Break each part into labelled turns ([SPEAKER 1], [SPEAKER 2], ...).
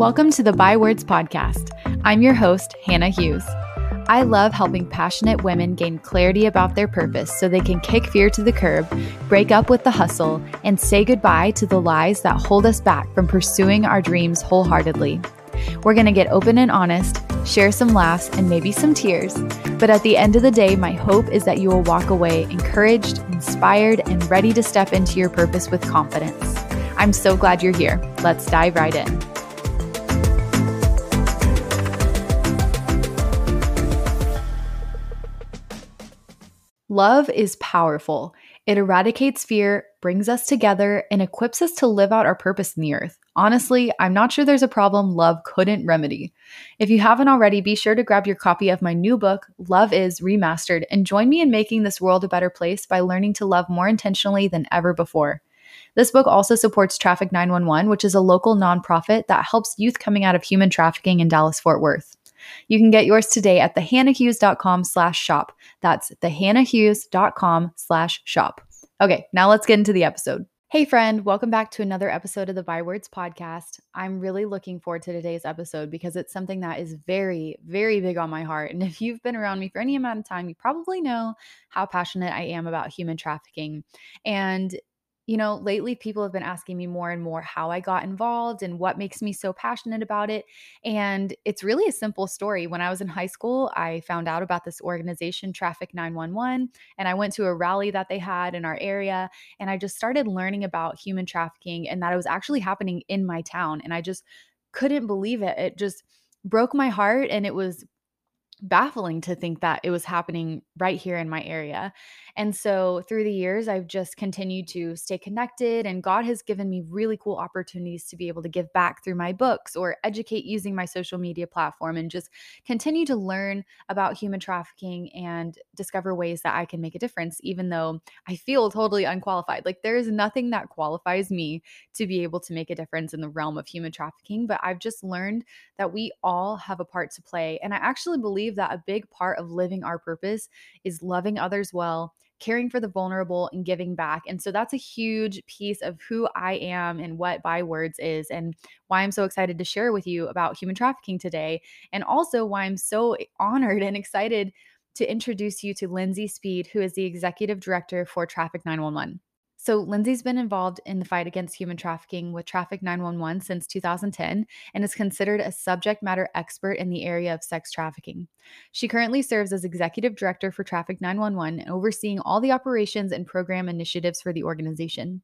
[SPEAKER 1] Welcome to the By Words podcast. I'm your host, Hannah Hughes. I love helping passionate women gain clarity about their purpose so they can kick fear to the curb, break up with the hustle, and say goodbye to the lies that hold us back from pursuing our dreams wholeheartedly. We're going to get open and honest, share some laughs, and maybe some tears. But at the end of the day, my hope is that you will walk away encouraged, inspired, and ready to step into your purpose with confidence. I'm so glad you're here. Let's dive right in. Love is powerful. It eradicates fear, brings us together, and equips us to live out our purpose in the earth. Honestly, I'm not sure there's a problem love couldn't remedy. If you haven't already, be sure to grab your copy of my new book, Love Is Remastered, and join me in making this world a better place by learning to love more intentionally than ever before. This book also supports Traffic 911, which is a local nonprofit that helps youth coming out of human trafficking in Dallas Fort Worth. You can get yours today at thehannahhughes.com slash shop. That's thehannahhughes.com slash shop. Okay, now let's get into the episode. Hey, friend, welcome back to another episode of the By Words podcast. I'm really looking forward to today's episode because it's something that is very, very big on my heart. And if you've been around me for any amount of time, you probably know how passionate I am about human trafficking. And you know, lately people have been asking me more and more how I got involved and what makes me so passionate about it. And it's really a simple story. When I was in high school, I found out about this organization, Traffic 911, and I went to a rally that they had in our area. And I just started learning about human trafficking and that it was actually happening in my town. And I just couldn't believe it. It just broke my heart and it was baffling to think that it was happening right here in my area. And so through the years, I've just continued to stay connected, and God has given me really cool opportunities to be able to give back through my books or educate using my social media platform and just continue to learn about human trafficking and discover ways that I can make a difference, even though I feel totally unqualified. Like there is nothing that qualifies me to be able to make a difference in the realm of human trafficking, but I've just learned that we all have a part to play. And I actually believe that a big part of living our purpose is loving others well caring for the vulnerable and giving back. And so that's a huge piece of who I am and what By Words is, and why I'm so excited to share with you about human trafficking today. And also why I'm so honored and excited to introduce you to Lindsay Speed, who is the executive director for Traffic 911. So, Lindsay's been involved in the fight against human trafficking with Traffic 911 since 2010 and is considered a subject matter expert in the area of sex trafficking. She currently serves as executive director for Traffic 911 and overseeing all the operations and program initiatives for the organization.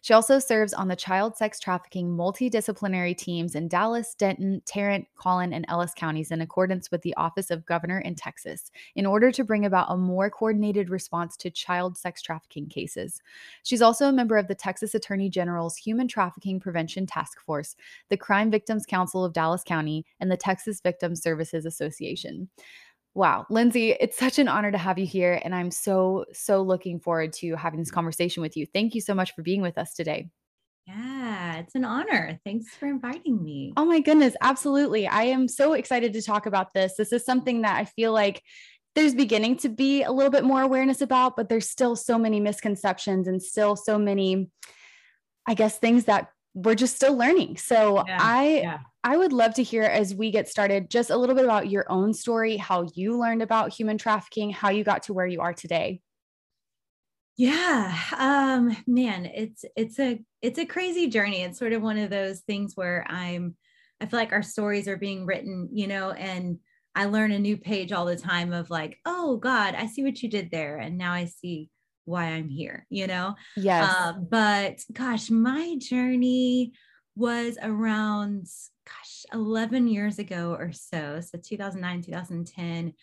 [SPEAKER 1] She also serves on the child sex trafficking multidisciplinary teams in Dallas, Denton, Tarrant, Collin, and Ellis counties in accordance with the Office of Governor in Texas in order to bring about a more coordinated response to child sex trafficking cases. She's also a member of the Texas Attorney General's Human Trafficking Prevention Task Force, the Crime Victims Council of Dallas County, and the Texas Victim Services Association. Wow, Lindsay, it's such an honor to have you here. And I'm so, so looking forward to having this conversation with you. Thank you so much for being with us today.
[SPEAKER 2] Yeah, it's an honor. Thanks for inviting me.
[SPEAKER 1] Oh my goodness, absolutely. I am so excited to talk about this. This is something that I feel like there's beginning to be a little bit more awareness about, but there's still so many misconceptions and still so many, I guess, things that we're just still learning. So yeah, I yeah. I would love to hear as we get started just a little bit about your own story, how you learned about human trafficking, how you got to where you are today.
[SPEAKER 2] Yeah, um man, it's it's a it's a crazy journey. It's sort of one of those things where I'm I feel like our stories are being written, you know, and I learn a new page all the time of like, "Oh god, I see what you did there and now I see why I'm here, you know?
[SPEAKER 1] Yes.
[SPEAKER 2] Uh, but gosh, my journey was around, gosh, 11 years ago or so. So 2009, 2010.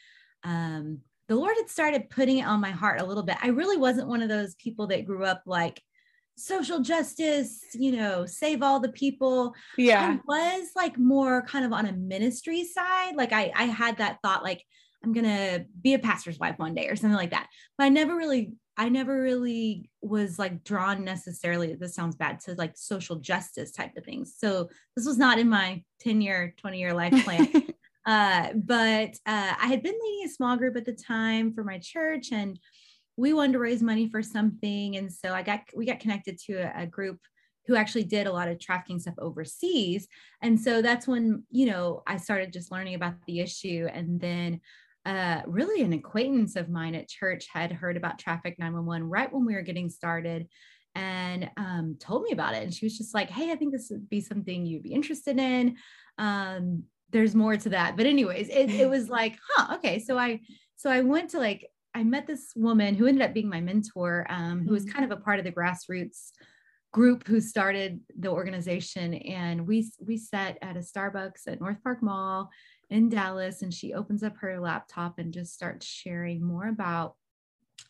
[SPEAKER 2] Um, the Lord had started putting it on my heart a little bit. I really wasn't one of those people that grew up like, social justice, you know, save all the people.
[SPEAKER 1] Yeah.
[SPEAKER 2] I was like more kind of on a ministry side. Like I I had that thought like I'm going to be a pastor's wife one day or something like that. But I never really I never really was like drawn necessarily, this sounds bad, to like social justice type of things. So this was not in my 10 year, 20 year life plan. uh, but uh, I had been leading a small group at the time for my church and we wanted to raise money for something. And so I got, we got connected to a, a group who actually did a lot of trafficking stuff overseas. And so that's when, you know, I started just learning about the issue. And then uh, really an acquaintance of mine at church had heard about Traffic 911 right when we were getting started and um, told me about it. And she was just like, hey, I think this would be something you'd be interested in. Um, there's more to that. But anyways, it, it was like, huh, okay. So I, so I went to like, I met this woman who ended up being my mentor, um, who was mm-hmm. kind of a part of the grassroots group who started the organization. And we, we sat at a Starbucks at North Park Mall in Dallas and she opens up her laptop and just starts sharing more about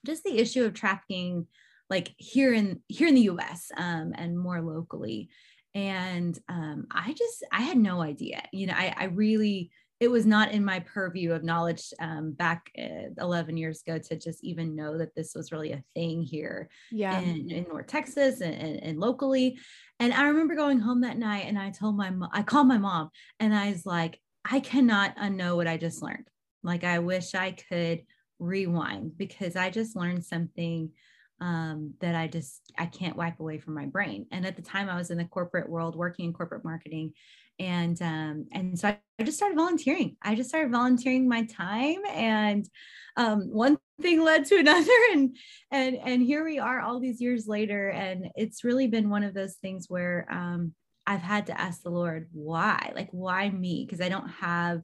[SPEAKER 2] just the issue of trafficking like here in here in the US um, and more locally and um, I just I had no idea you know I, I really it was not in my purview of knowledge um, back uh, 11 years ago to just even know that this was really a thing here yeah. in, in North Texas and, and, and, locally. And I remember going home that night and I told my mom, I called my mom and I was like, I cannot unknow what I just learned. Like I wish I could rewind because I just learned something um, that I just I can't wipe away from my brain. And at the time, I was in the corporate world, working in corporate marketing, and um, and so I, I just started volunteering. I just started volunteering my time, and um, one thing led to another, and and and here we are, all these years later, and it's really been one of those things where um, I've had to ask the Lord why, like why me, because I don't have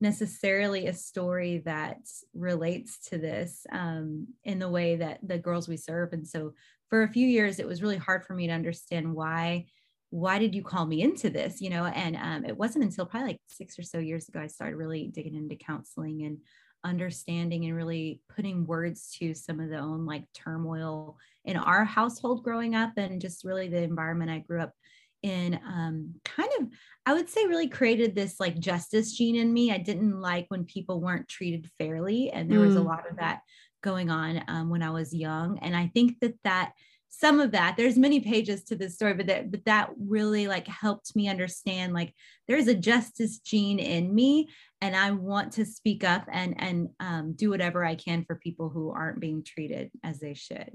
[SPEAKER 2] necessarily a story that relates to this um, in the way that the girls we serve. And so for a few years, it was really hard for me to understand why why did you call me into this you know and um, it wasn't until probably like six or so years ago i started really digging into counseling and understanding and really putting words to some of the own like turmoil in our household growing up and just really the environment i grew up in um, kind of i would say really created this like justice gene in me i didn't like when people weren't treated fairly and there mm. was a mm. lot of that going on um, when i was young and i think that that some of that there's many pages to this story but that but that really like helped me understand like there's a justice gene in me and i want to speak up and and um, do whatever i can for people who aren't being treated as they should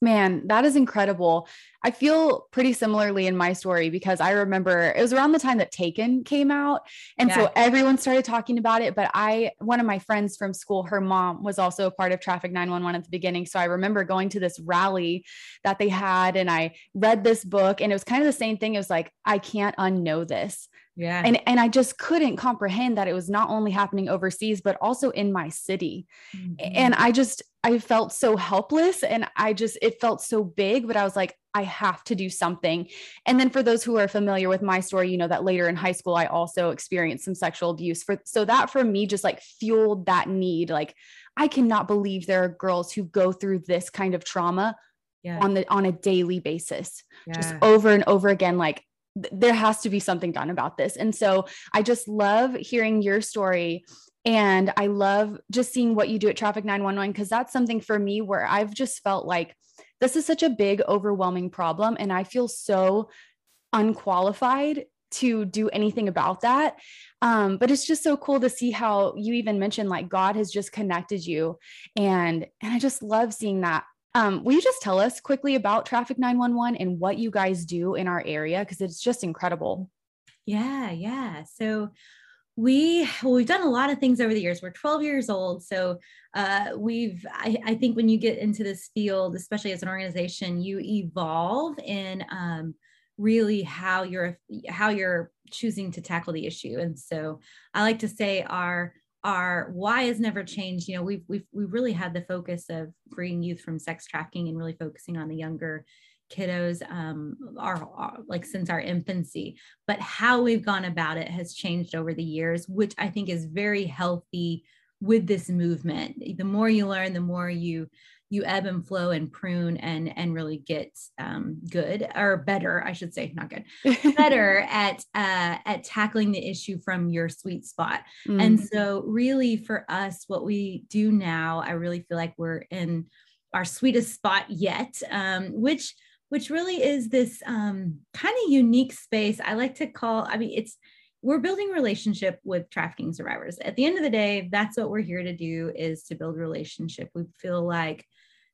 [SPEAKER 1] Man, that is incredible. I feel pretty similarly in my story because I remember it was around the time that Taken came out. And yeah. so everyone started talking about it. But I, one of my friends from school, her mom was also a part of Traffic 911 at the beginning. So I remember going to this rally that they had and I read this book and it was kind of the same thing. It was like, I can't unknow this. Yeah. And and I just couldn't comprehend that it was not only happening overseas but also in my city. Mm-hmm. And I just I felt so helpless and I just it felt so big but I was like I have to do something. And then for those who are familiar with my story, you know that later in high school I also experienced some sexual abuse for so that for me just like fueled that need like I cannot believe there are girls who go through this kind of trauma yeah. on the on a daily basis yeah. just over and over again like there has to be something done about this. And so I just love hearing your story. And I love just seeing what you do at Traffic 911 because that's something for me where I've just felt like this is such a big, overwhelming problem. And I feel so unqualified to do anything about that. Um, but it's just so cool to see how you even mentioned like God has just connected you. And and I just love seeing that um, will you just tell us quickly about Traffic 911 and what you guys do in our area? Because it's just incredible.
[SPEAKER 2] Yeah, yeah. So we well, we've done a lot of things over the years. We're 12 years old, so uh, we've. I, I, think when you get into this field, especially as an organization, you evolve in um, really how you're how you're choosing to tackle the issue. And so I like to say our our why has never changed. You know, we've we've we really had the focus of freeing youth from sex trafficking and really focusing on the younger kiddos um our, like since our infancy but how we've gone about it has changed over the years which i think is very healthy with this movement the more you learn the more you you ebb and flow and prune and and really get um, good or better i should say not good better at uh, at tackling the issue from your sweet spot mm. and so really for us what we do now i really feel like we're in our sweetest spot yet um, which which really is this um, kind of unique space i like to call i mean it's we're building relationship with trafficking survivors at the end of the day that's what we're here to do is to build relationship we feel like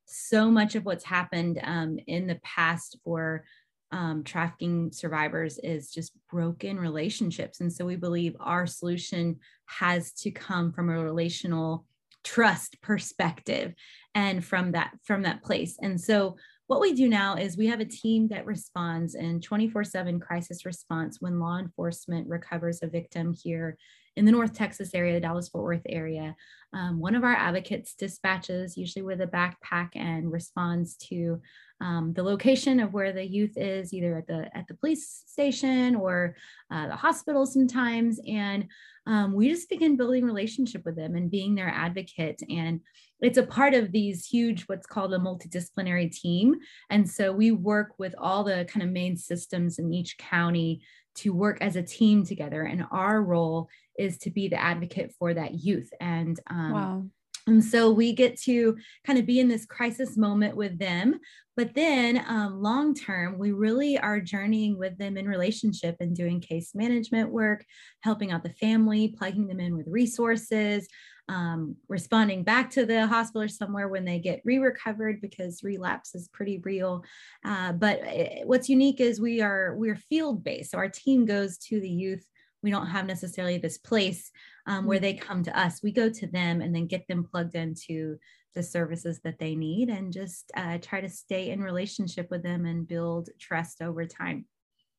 [SPEAKER 2] so much of what's happened um, in the past for um, trafficking survivors is just broken relationships. And so we believe our solution has to come from a relational trust perspective and from that from that place. And so what we do now is we have a team that responds in 24/7 crisis response when law enforcement recovers a victim here in the North Texas area, the Dallas Fort Worth area. Um, one of our advocates dispatches, usually with a backpack, and responds to um, the location of where the youth is, either at the at the police station or uh, the hospital sometimes, and um, we just begin building relationship with them and being their advocate. And it's a part of these huge, what's called a multidisciplinary team. And so we work with all the kind of main systems in each county to work as a team together. And our role is to be the advocate for that youth. And um, wow. And so we get to kind of be in this crisis moment with them. But then um, long term, we really are journeying with them in relationship and doing case management work, helping out the family, plugging them in with resources, um, responding back to the hospital or somewhere when they get re-recovered because relapse is pretty real. Uh, but it, what's unique is we are we're field based, so our team goes to the youth. We don't have necessarily this place um, where they come to us. We go to them and then get them plugged into the services that they need and just uh, try to stay in relationship with them and build trust over time.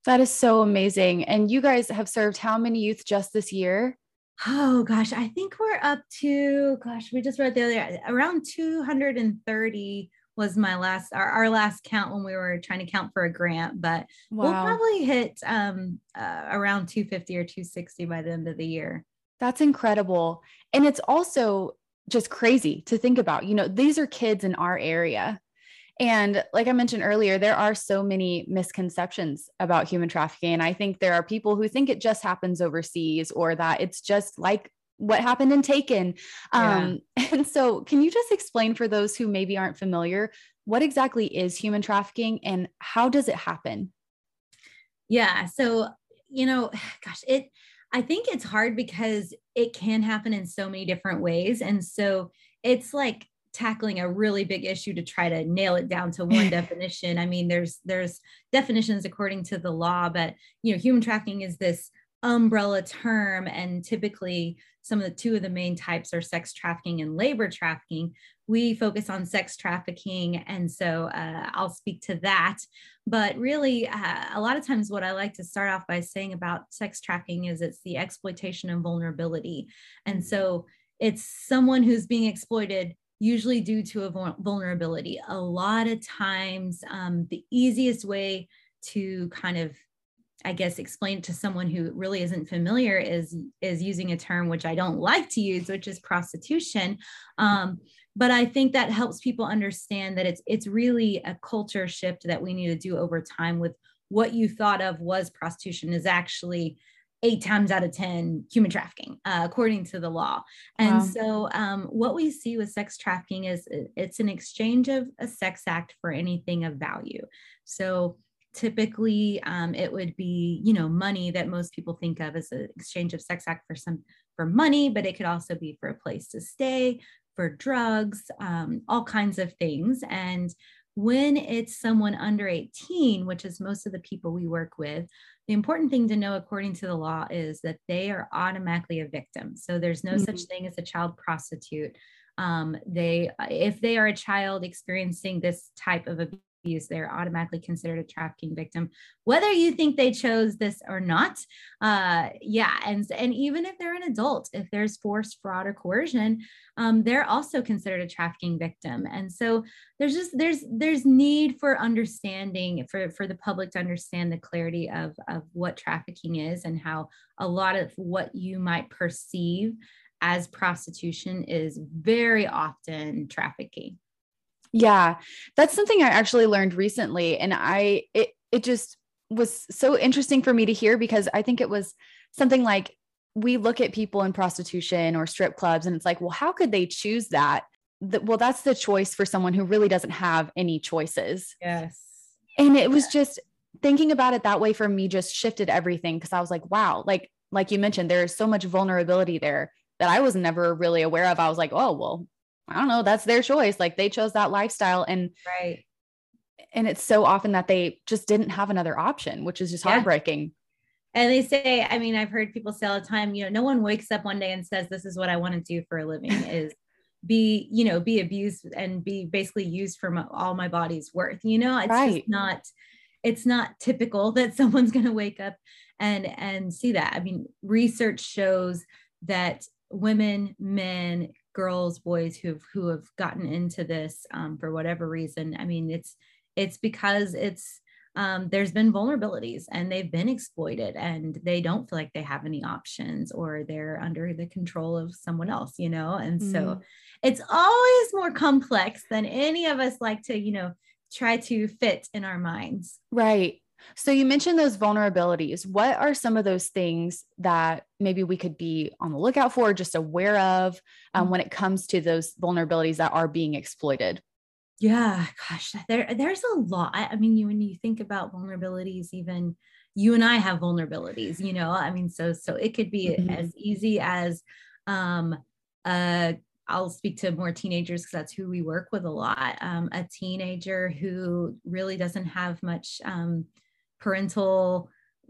[SPEAKER 1] That is so amazing. And you guys have served how many youth just this year?
[SPEAKER 2] Oh gosh, I think we're up to gosh, we just read the other around 230 was my last our, our last count when we were trying to count for a grant, but wow. we'll probably hit um uh, around 250 or 260 by the end of the year.
[SPEAKER 1] That's incredible. And it's also just crazy to think about. You know, these are kids in our area. And like I mentioned earlier, there are so many misconceptions about human trafficking. And I think there are people who think it just happens overseas or that it's just like what happened in Taken. Yeah. Um, and so, can you just explain for those who maybe aren't familiar what exactly is human trafficking and how does it happen?
[SPEAKER 2] Yeah. So, you know, gosh, it, I think it's hard because it can happen in so many different ways. And so it's like tackling a really big issue to try to nail it down to one definition. I mean, there's there's definitions according to the law, but you know, human trafficking is this umbrella term and typically some of the two of the main types are sex trafficking and labor trafficking. We focus on sex trafficking and so uh, i'll speak to that. But really uh, a lot of times what i like to start off by saying about sex trafficking is it's the exploitation of vulnerability. And so it's someone who's being exploited usually due to a vulnerability. A lot of times um, the easiest way to kind of I guess explain to someone who really isn't familiar is is using a term which I don't like to use, which is prostitution. Um, but I think that helps people understand that it's it's really a culture shift that we need to do over time with what you thought of was prostitution is actually eight times out of 10 human trafficking, uh, according to the law. And wow. so, um, what we see with sex trafficking is it's an exchange of a sex act for anything of value. So, typically um, it would be you know money that most people think of as an exchange of sex act for some for money but it could also be for a place to stay for drugs um, all kinds of things. And when it's someone under 18 which is most of the people we work with the important thing to know according to the law is that they are automatically a victim. So there's no mm-hmm. such thing as a child prostitute. Um, they if they are a child experiencing this type of abuse they're automatically considered a trafficking victim, whether you think they chose this or not. Uh, yeah, and and even if they're an adult, if there's force, fraud, or coercion, um, they're also considered a trafficking victim. And so there's just there's there's need for understanding for for the public to understand the clarity of of what trafficking is and how a lot of what you might perceive as prostitution is very often trafficking.
[SPEAKER 1] Yeah, that's something I actually learned recently. And I, it, it just was so interesting for me to hear because I think it was something like we look at people in prostitution or strip clubs and it's like, well, how could they choose that? that well, that's the choice for someone who really doesn't have any choices.
[SPEAKER 2] Yes.
[SPEAKER 1] And it was just thinking about it that way for me just shifted everything because I was like, wow, like, like you mentioned, there is so much vulnerability there that I was never really aware of. I was like, oh, well, I don't know, that's their choice. Like they chose that lifestyle. And
[SPEAKER 2] right.
[SPEAKER 1] and it's so often that they just didn't have another option, which is just yeah. heartbreaking.
[SPEAKER 2] And they say, I mean, I've heard people say all the time, you know, no one wakes up one day and says, This is what I want to do for a living is be, you know, be abused and be basically used for my, all my body's worth. You know, it's right. just not, it's not typical that someone's going to wake up and and see that. I mean, research shows that women, men, girls, boys who've who have gotten into this um, for whatever reason. I mean, it's it's because it's um, there's been vulnerabilities and they've been exploited and they don't feel like they have any options or they're under the control of someone else, you know? And mm. so it's always more complex than any of us like to, you know, try to fit in our minds.
[SPEAKER 1] Right. So you mentioned those vulnerabilities. What are some of those things that maybe we could be on the lookout for, just aware of um, mm. when it comes to those vulnerabilities that are being exploited?
[SPEAKER 2] Yeah, gosh, there there's a lot. I mean, you when you think about vulnerabilities, even you and I have vulnerabilities, you know. I mean, so so it could be mm-hmm. as easy as um uh I'll speak to more teenagers because that's who we work with a lot. Um, a teenager who really doesn't have much um, parental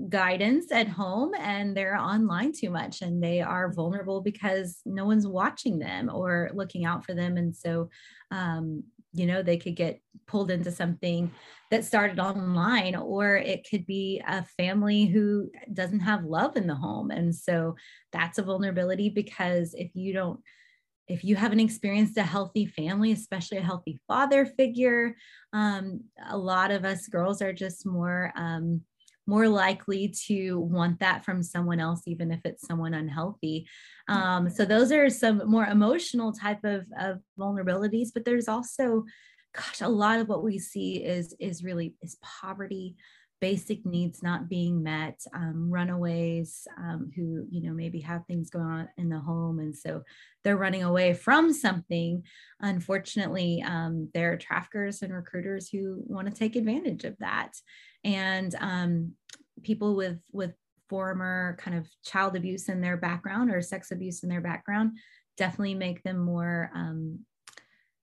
[SPEAKER 2] guidance at home and they're online too much and they are vulnerable because no one's watching them or looking out for them. And so um, you know they could get pulled into something that started online or it could be a family who doesn't have love in the home and so that's a vulnerability because if you don't if you haven't experienced a healthy family especially a healthy father figure um, a lot of us girls are just more um, more likely to want that from someone else, even if it's someone unhealthy. Um, so those are some more emotional type of, of vulnerabilities, but there's also, gosh, a lot of what we see is is really is poverty, basic needs not being met, um, runaways um, who you know maybe have things going on in the home, and so they're running away from something. Unfortunately, um, there are traffickers and recruiters who want to take advantage of that and um, people with with former kind of child abuse in their background or sex abuse in their background definitely make them more um,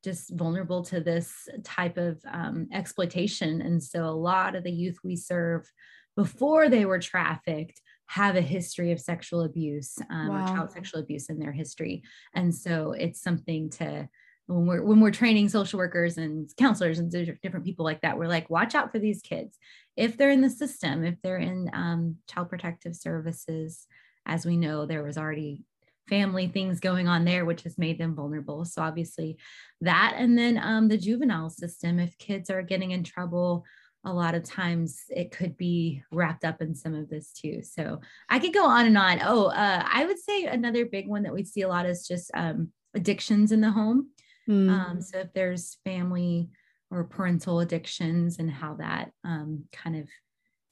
[SPEAKER 2] just vulnerable to this type of um, exploitation. And so a lot of the youth we serve before they were trafficked have a history of sexual abuse um, wow. or child sexual abuse in their history. And so it's something to when we're when we're training social workers and counselors and different people like that we're like watch out for these kids if they're in the system if they're in um, child protective services as we know there was already family things going on there which has made them vulnerable so obviously that and then um, the juvenile system if kids are getting in trouble a lot of times it could be wrapped up in some of this too so i could go on and on oh uh, i would say another big one that we see a lot is just um, addictions in the home Mm. Um, so if there's family or parental addictions and how that um, kind of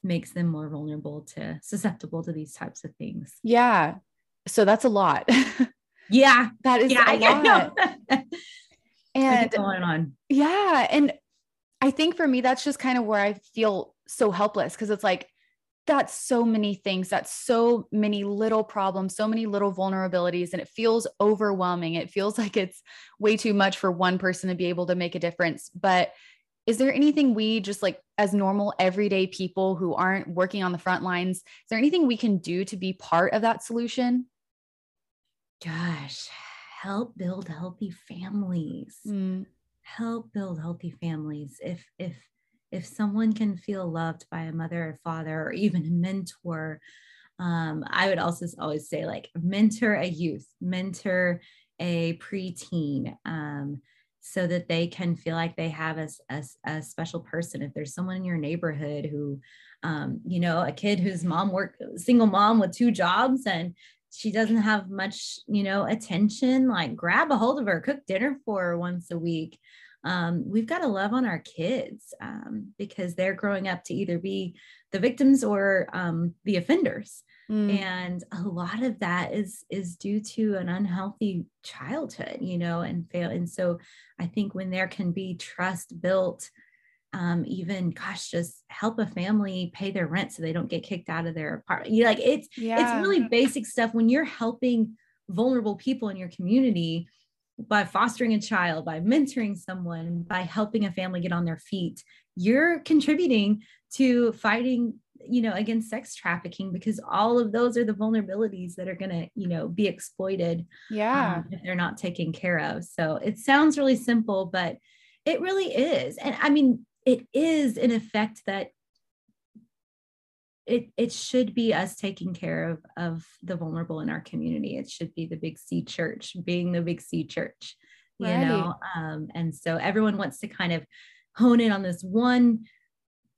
[SPEAKER 2] makes them more vulnerable to susceptible to these types of things.
[SPEAKER 1] Yeah. So that's a lot.
[SPEAKER 2] yeah.
[SPEAKER 1] That is
[SPEAKER 2] yeah,
[SPEAKER 1] a lot.
[SPEAKER 2] and and on.
[SPEAKER 1] Yeah. And I think for me, that's just kind of where I feel so helpless because it's like that's so many things that's so many little problems so many little vulnerabilities and it feels overwhelming it feels like it's way too much for one person to be able to make a difference but is there anything we just like as normal everyday people who aren't working on the front lines is there anything we can do to be part of that solution
[SPEAKER 2] gosh help build healthy families. Mm. help build healthy families. If if if someone can feel loved by a mother or father or even a mentor um, i would also always say like mentor a youth mentor a preteen um, so that they can feel like they have a, a, a, special person. If there's someone in your neighborhood who um, you know a kid whose mom work single mom with two jobs and she doesn't have much you know attention like grab a hold of her cook dinner for her once a week um, we've got to love on our kids um, because they're growing up to either be the victims or um, the offenders mm. and a lot of that is is due to an unhealthy childhood you know and fail and so i think when there can be trust built um, even gosh, just help a family pay their rent so they don't get kicked out of their apartment. You like it's yeah. it's really basic stuff when you're helping vulnerable people in your community by fostering a child, by mentoring someone, by helping a family get on their feet, you're contributing to fighting you know against sex trafficking because all of those are the vulnerabilities that are going to you know be exploited
[SPEAKER 1] yeah
[SPEAKER 2] um, if they're not taken care of so it sounds really simple but it really is and i mean it is in effect that it it should be us taking care of of the vulnerable in our community. It should be the big c church being the big c church you right. know? Um, and so everyone wants to kind of hone in on this one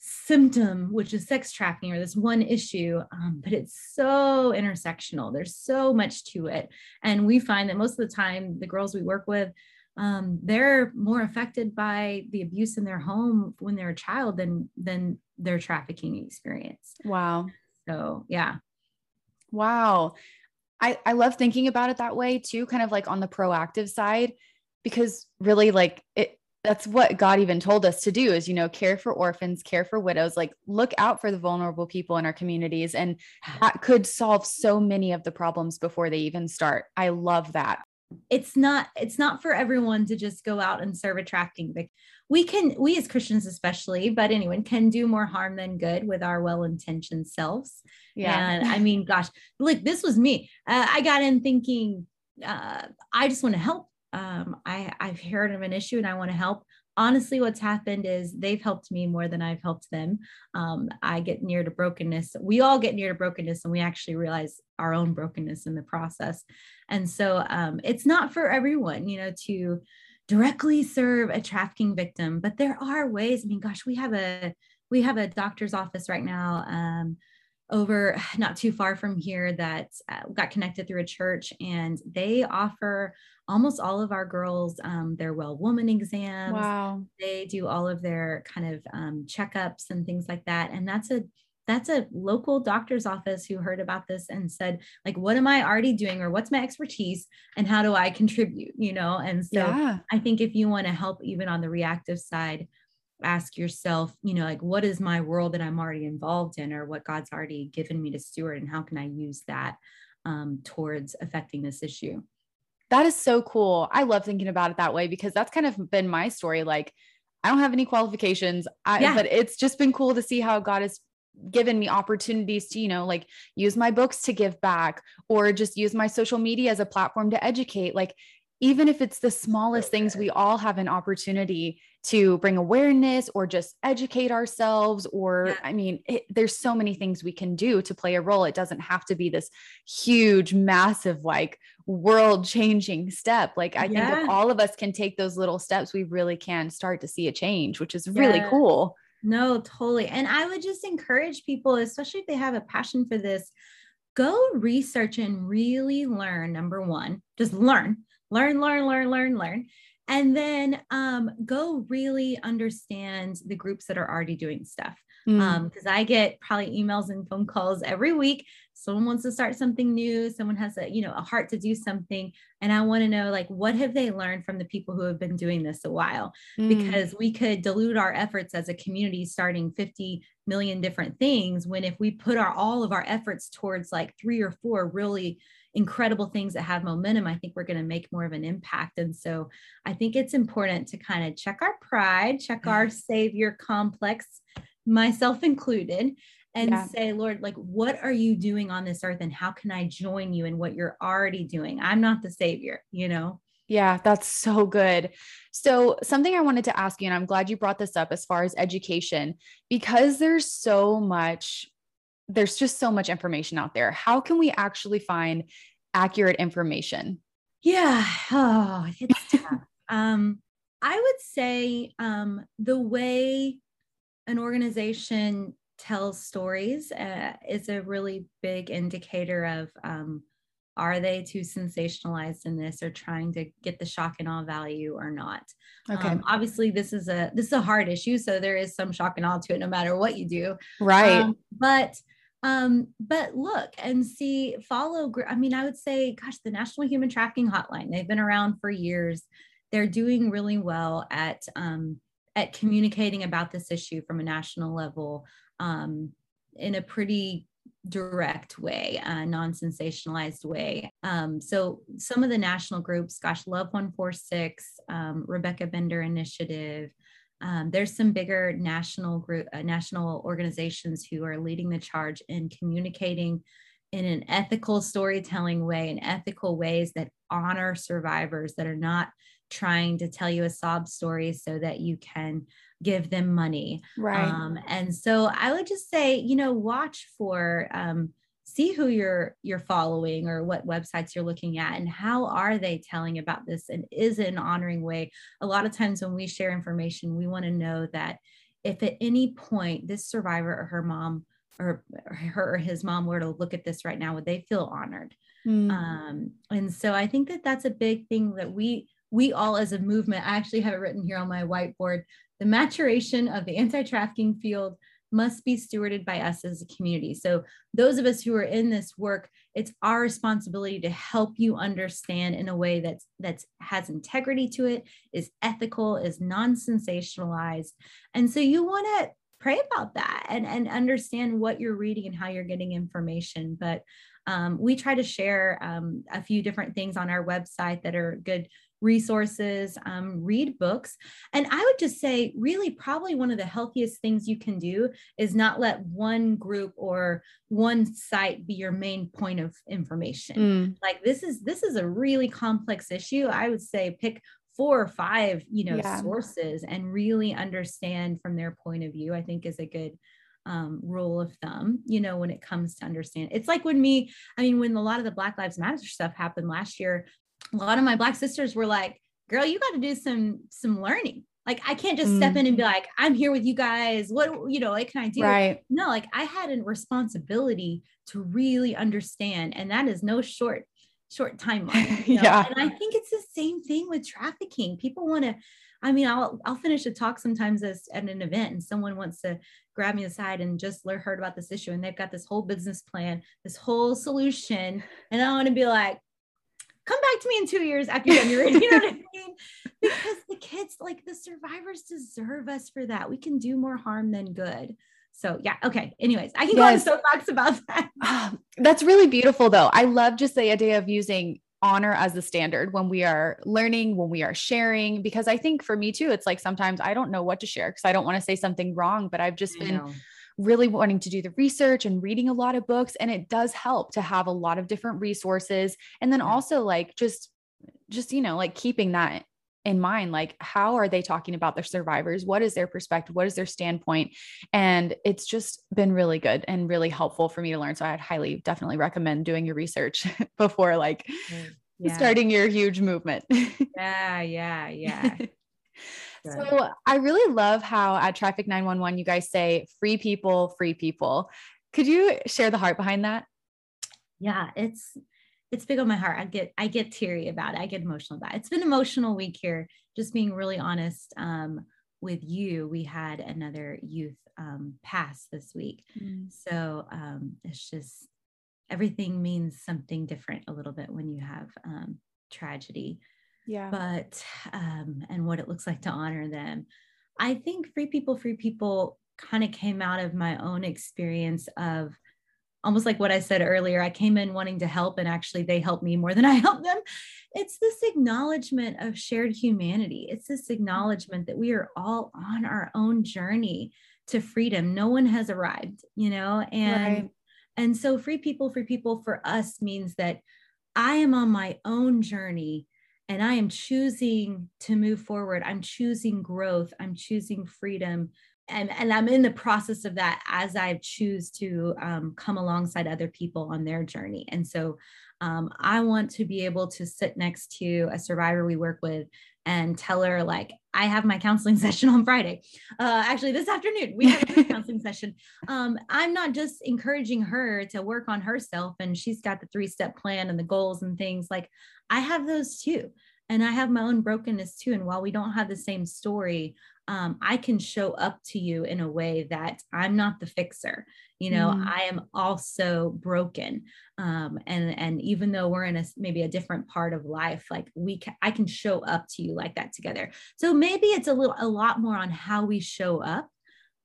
[SPEAKER 2] symptom which is sex trafficking or this one issue um, but it's so intersectional. There's so much to it. And we find that most of the time the girls we work with um, they're more affected by the abuse in their home when they're a child than than their trafficking experience.
[SPEAKER 1] Wow.
[SPEAKER 2] So yeah.
[SPEAKER 1] Wow. I, I love thinking about it that way too, kind of like on the proactive side, because really like it that's what God even told us to do is, you know, care for orphans, care for widows, like look out for the vulnerable people in our communities. And that could solve so many of the problems before they even start. I love that
[SPEAKER 2] it's not it's not for everyone to just go out and serve attracting victim we can we as christians especially but anyone can do more harm than good with our well-intentioned selves. Yeah. And i mean gosh look this was me. Uh, i got in thinking uh, i just want to help. Um, I, I've heard of an issue and I want to help honestly what's happened is they've helped me more than i've helped them. Um, i get near to brokenness. We all get near to brokenness and we actually realize our own brokenness in the process. And so um, it's not for everyone you know to directly serve a trafficking victim but there are ways. I mean gosh we have a we have a doctor's office right now um, over not too far from here that uh, got connected through a church and they offer almost all of our girls um, their well woman exams.
[SPEAKER 1] Wow.
[SPEAKER 2] They do all of their kind of um, checkups and things like that and that's a that's a local doctor's office who heard about this and said like what am i already doing or what's my expertise and how do i contribute? You know and so yeah. i think if you want to help even on the reactive side ask yourself, you know, like what is my world that I'm already involved in or what God's already given me to steward and how can I use that um, towards affecting this issue?
[SPEAKER 1] That is so cool. I love thinking about it that way because that's kind of been my story. Like, I don't have any qualifications, I, yeah. but it's just been cool to see how God has given me opportunities to, you know, like use my books to give back or just use my social media as a platform to educate. Like, even if it's the smallest okay. things, we all have an opportunity to bring awareness or just educate ourselves. Or, yeah. I mean, it, there's so many things we can do to play a role. It doesn't have to be this huge, massive, like world changing step. Like, I yeah. think if all of us can take those little steps, we really can start to see a change, which is really yeah. cool.
[SPEAKER 2] No, totally. And I would just encourage people, especially if they have a passion for this, go research and really learn. Number one, just learn learn, learn, learn, learn, learn. And then um, go really understand the groups that are already doing stuff. Because mm. um, I get probably emails and phone calls every week. Someone wants to start something new. Someone has a, you know, a heart to do something. And I want to know like, what have they learned from the people who have been doing this a while? Mm. Because we could dilute our efforts as a community starting 50 million different things when if we put our all of our efforts towards like three or four really incredible things that have momentum, I think we're going to make more of an impact. And so I think it's important to kind of check our pride, check our savior complex, myself included, and yeah. say, Lord, like, what are you doing on this earth? And how can I join you in what you're already doing? I'm not the savior, you know?
[SPEAKER 1] Yeah, that's so good. So, something I wanted to ask you, and I'm glad you brought this up as far as education, because there's so much there's just so much information out there. How can we actually find accurate information?
[SPEAKER 2] Yeah. Oh, it's tough. um, I would say um, the way an organization tells stories uh, is a really big indicator of um, are they too sensationalized in this or trying to get the shock and awe value or not okay um, obviously this is a this is a hard issue so there is some shock and awe to it no matter what you do
[SPEAKER 1] right um,
[SPEAKER 2] but um, but look and see, follow. I mean, I would say, gosh, the National Human Trafficking Hotline, they've been around for years. They're doing really well at um, at communicating about this issue from a national level um, in a pretty direct way, non-sensationalized way. Um, so some of the national groups, gosh, Love 146, um, Rebecca Bender Initiative, um, there's some bigger national group, uh, national organizations who are leading the charge in communicating in an ethical storytelling way, in ethical ways that honor survivors, that are not trying to tell you a sob story so that you can give them money.
[SPEAKER 1] Right.
[SPEAKER 2] Um, and so I would just say, you know, watch for um, see who you're you're following or what websites you're looking at and how are they telling about this and is it an honoring way a lot of times when we share information we want to know that if at any point this survivor or her mom or her or his mom were to look at this right now would they feel honored mm. um, and so i think that that's a big thing that we we all as a movement i actually have it written here on my whiteboard the maturation of the anti-trafficking field must be stewarded by us as a community. So, those of us who are in this work, it's our responsibility to help you understand in a way that's that's has integrity to it, is ethical, is non-sensationalized. And so you want to pray about that and, and understand what you're reading and how you're getting information. But um, we try to share um, a few different things on our website that are good resources, um, read books. And I would just say, really, probably one of the healthiest things you can do is not let one group or one site be your main point of information. Mm. Like this is this is a really complex issue. I would say pick four or five, you know, yeah. sources and really understand from their point of view. I think is a good um, rule of thumb, you know, when it comes to understand. It's like when me, I mean, when a lot of the Black Lives Matter stuff happened last year, a lot of my black sisters were like, girl, you got to do some some learning. Like I can't just mm. step in and be mm-hmm. like, I'm here with you guys. What you know, what can I do?
[SPEAKER 1] Right.
[SPEAKER 2] No, like I had a responsibility to really understand. And that is no short, short timeline. You know? yeah. And I think it's the same thing with trafficking. People want to, I mean, I'll I'll finish a talk sometimes as at an event and someone wants to grab me aside and just learn heard about this issue and they've got this whole business plan, this whole solution. And I want to be like, come back to me in two years after you're you know what I mean? Because the kids, like the survivors, deserve us for that. We can do more harm than good. So yeah, okay. Anyways, I can yes. go on soapbox about that.
[SPEAKER 1] Oh, that's really beautiful though. I love just the idea of using honor as the standard when we are learning, when we are sharing, because I think for me too, it's like sometimes I don't know what to share because I don't want to say something wrong, but I've just been really wanting to do the research and reading a lot of books and it does help to have a lot of different resources. And then also like just just you know like keeping that in mind like how are they talking about their survivors? What is their perspective? What is their standpoint? And it's just been really good and really helpful for me to learn. So i'd highly definitely recommend doing your research before like mm, yeah. starting your huge movement.
[SPEAKER 2] Yeah yeah yeah
[SPEAKER 1] So I really love how at Traffic 911 you guys say free people, free people. Could you share the heart behind that?
[SPEAKER 2] Yeah, it's it's big on my heart. I get I get teary about it. I get emotional about it. It's been an emotional week here. Just being really honest um, with you, we had another youth um, pass this week, mm. so um, it's just everything means something different a little bit when you have um, tragedy
[SPEAKER 1] yeah.
[SPEAKER 2] but um and what it looks like to honor them. I think free people free people kind of came out of my own experience of almost like what i said earlier i came in wanting to help and actually they helped me more than i helped them. It's this acknowledgement of shared humanity. It's this acknowledgement that we are all on our own journey to freedom. No one has arrived you know and right. and so free people free people for us means that i am on my own journey and I am choosing to move forward. I'm choosing growth. I'm choosing freedom. And, and I'm in the process of that as I choose to um, come alongside other people on their journey. And so um, I want to be able to sit next to a survivor we work with and tell her, like, I have my counseling session on Friday. Uh, actually, this afternoon, we have a counseling session. Um, I'm not just encouraging her to work on herself and she's got the three step plan and the goals and things. Like, I have those too. And I have my own brokenness too. And while we don't have the same story, um, I can show up to you in a way that I'm not the fixer. You know, mm. I am also broken. Um, and and even though we're in a maybe a different part of life, like we can, I can show up to you like that together. So maybe it's a little a lot more on how we show up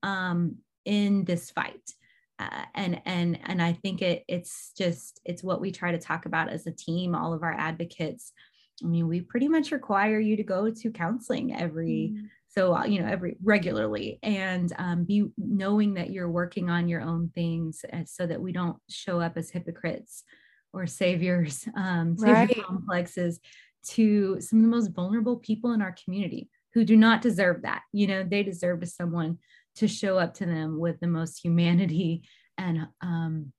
[SPEAKER 2] um, in this fight. Uh, and and and I think it it's just it's what we try to talk about as a team. All of our advocates. I mean, we pretty much require you to go to counseling every mm. so uh, you know every regularly and um, be knowing that you're working on your own things uh, so that we don't show up as hypocrites or saviors um,
[SPEAKER 1] right.
[SPEAKER 2] complexes to some of the most vulnerable people in our community who do not deserve that you know they deserve to someone to show up to them with the most humanity and um,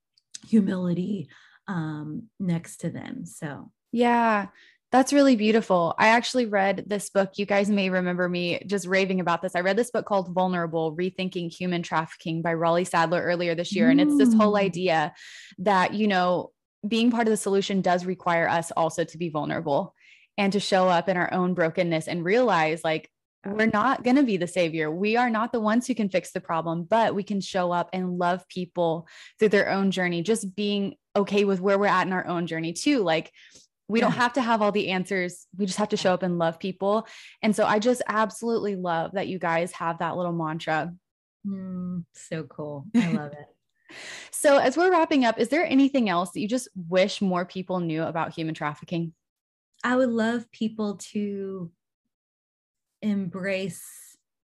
[SPEAKER 2] humility um, next to them so
[SPEAKER 1] yeah that's really beautiful. I actually read this book. You guys may remember me just raving about this. I read this book called Vulnerable Rethinking Human Trafficking by Raleigh Sadler earlier this year. And it's this whole mm. idea that, you know, being part of the solution does require us also to be vulnerable and to show up in our own brokenness and realize like, we're not going to be the savior. We are not the ones who can fix the problem, but we can show up and love people through their own journey, just being okay with where we're at in our own journey, too. Like, we yeah. don't have to have all the answers. We just have to show up and love people. And so I just absolutely love that you guys have that little mantra.
[SPEAKER 2] Mm, so cool. I love it.
[SPEAKER 1] so, as we're wrapping up, is there anything else that you just wish more people knew about human trafficking?
[SPEAKER 2] I would love people to embrace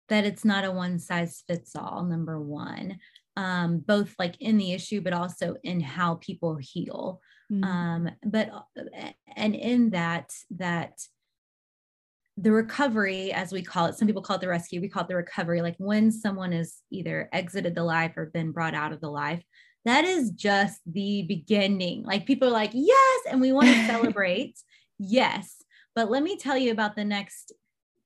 [SPEAKER 2] that it's not a one size fits all, number one, um, both like in the issue, but also in how people heal. Mm-hmm. Um, but and in that that the recovery, as we call it, some people call it the rescue, we call it the recovery. Like when someone is either exited the life or been brought out of the life, that is just the beginning. Like people are like, yes, and we want to celebrate. Yes. But let me tell you about the next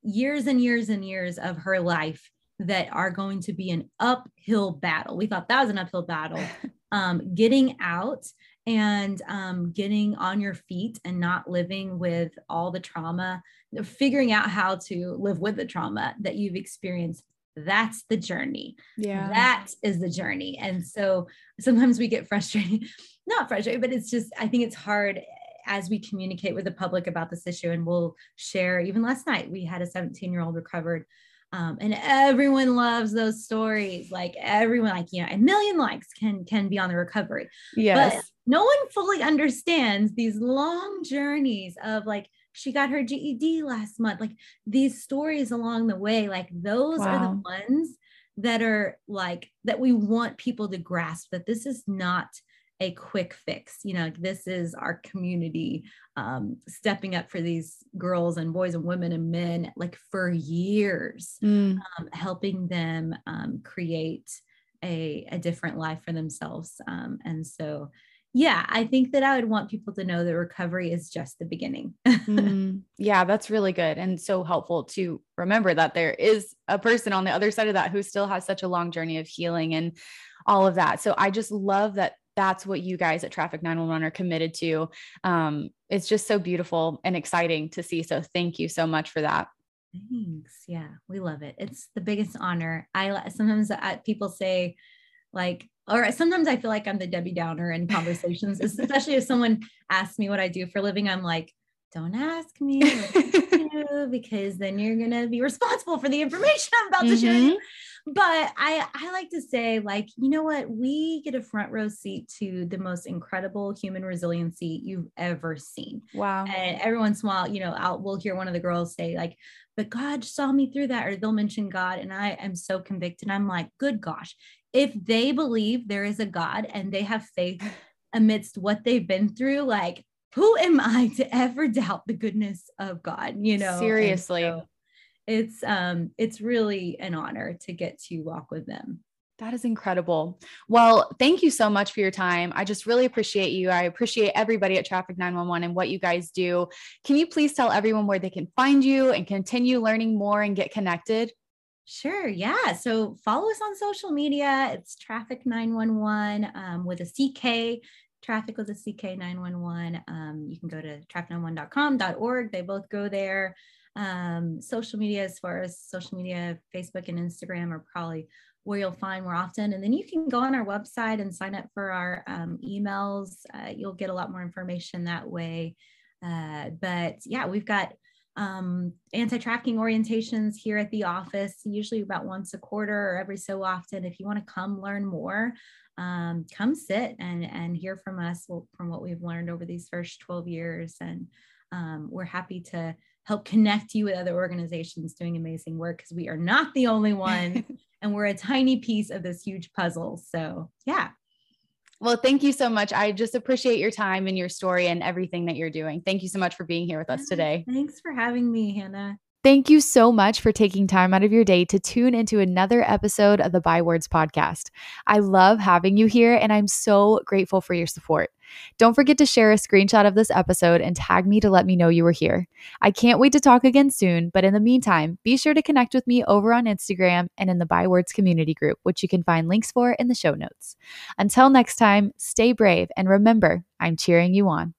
[SPEAKER 2] years and years and years of her life that are going to be an uphill battle. We thought that was an uphill battle. Um, getting out and um, getting on your feet and not living with all the trauma, figuring out how to live with the trauma that you've experienced. That's the journey.
[SPEAKER 1] Yeah.
[SPEAKER 2] That is the journey. And so sometimes we get frustrated, not frustrated, but it's just, I think it's hard as we communicate with the public about this issue. And we'll share, even last night, we had a 17 year old recovered. Um, and everyone loves those stories. Like everyone like you know a million likes can can be on the recovery.
[SPEAKER 1] Yes.
[SPEAKER 2] but no one fully understands these long journeys of like she got her ged last month. Like these stories along the way like those wow. are the ones that are like that we want people to grasp that this is not a quick fix. You know, this is our community um, stepping up for these girls and boys and women and men like for years, mm. um, helping them um, create a, a different life for themselves. Um, and so, yeah, I think that I would want people to know that recovery is just the beginning.
[SPEAKER 1] mm, yeah, that's really good and so helpful to remember that there is a person on the other side of that who still has such a long journey of healing and all of that. So I just love that that's what you guys at Traffick 911 are committed to. Um, it's just so beautiful and exciting to see. So thank you so much for that.
[SPEAKER 2] Thanks. Yeah, we love it. It's the biggest honor. I sometimes I, people say, like, or sometimes I feel like I'm the Debbie Downer in conversations, especially if someone asks me what I do for a living. I'm like, don't ask me because then you're gonna be responsible for the information I'm about mm-hmm. to share. But I, I like to say, like, you know what? We get a front row seat to the most incredible human resiliency you've ever seen.
[SPEAKER 1] Wow.
[SPEAKER 2] And every once in a while, you know, I'll, we'll hear one of the girls say, like, but God saw me through that, or they'll mention God. And I am so convicted. I'm like, good gosh, if they believe there is a God and they have faith amidst what they've been through, like, who am I to ever doubt the goodness of God? You know,
[SPEAKER 1] seriously
[SPEAKER 2] it's um it's really an honor to get to walk with them
[SPEAKER 1] that is incredible. Well, thank you so much for your time. I just really appreciate you. I appreciate everybody at Traffick 911 and what you guys do. Can you please tell everyone where they can find you and continue learning more and get connected?
[SPEAKER 2] Sure. Yeah. So follow us on social media. It's Traffick 911 um, with a CK. Traffic with a CK 911. Um, you can go to traffick911.com.org. They both go there um, social media, as far as social media, Facebook and Instagram are probably where you'll find more often. And then you can go on our website and sign up for our um, emails. Uh, you'll get a lot more information that way. Uh, but yeah, we've got um, anti-trafficking orientations here at the office, usually about once a quarter or every so often. If you want to come learn more, um, come sit and, and hear from us from what we've learned over these first 12 years. And um, we're happy to help connect you with other organizations doing amazing work because we are not the only one and we're a tiny piece of this huge puzzle. So, yeah.
[SPEAKER 1] Well, thank you so much. I just appreciate your time and your story and everything that you're doing. Thank you so much for being here with us today.
[SPEAKER 2] Thanks for having me, Hannah.
[SPEAKER 1] Thank you so much for taking time out of your day to tune into another episode of the Bywords podcast. I love having you here and I'm so grateful for your support. Don't forget to share a screenshot of this episode and tag me to let me know you were here. I can't wait to talk again soon, but in the meantime, be sure to connect with me over on Instagram and in the Bywords community group, which you can find links for in the show notes. Until next time, stay brave and remember, I'm cheering you on.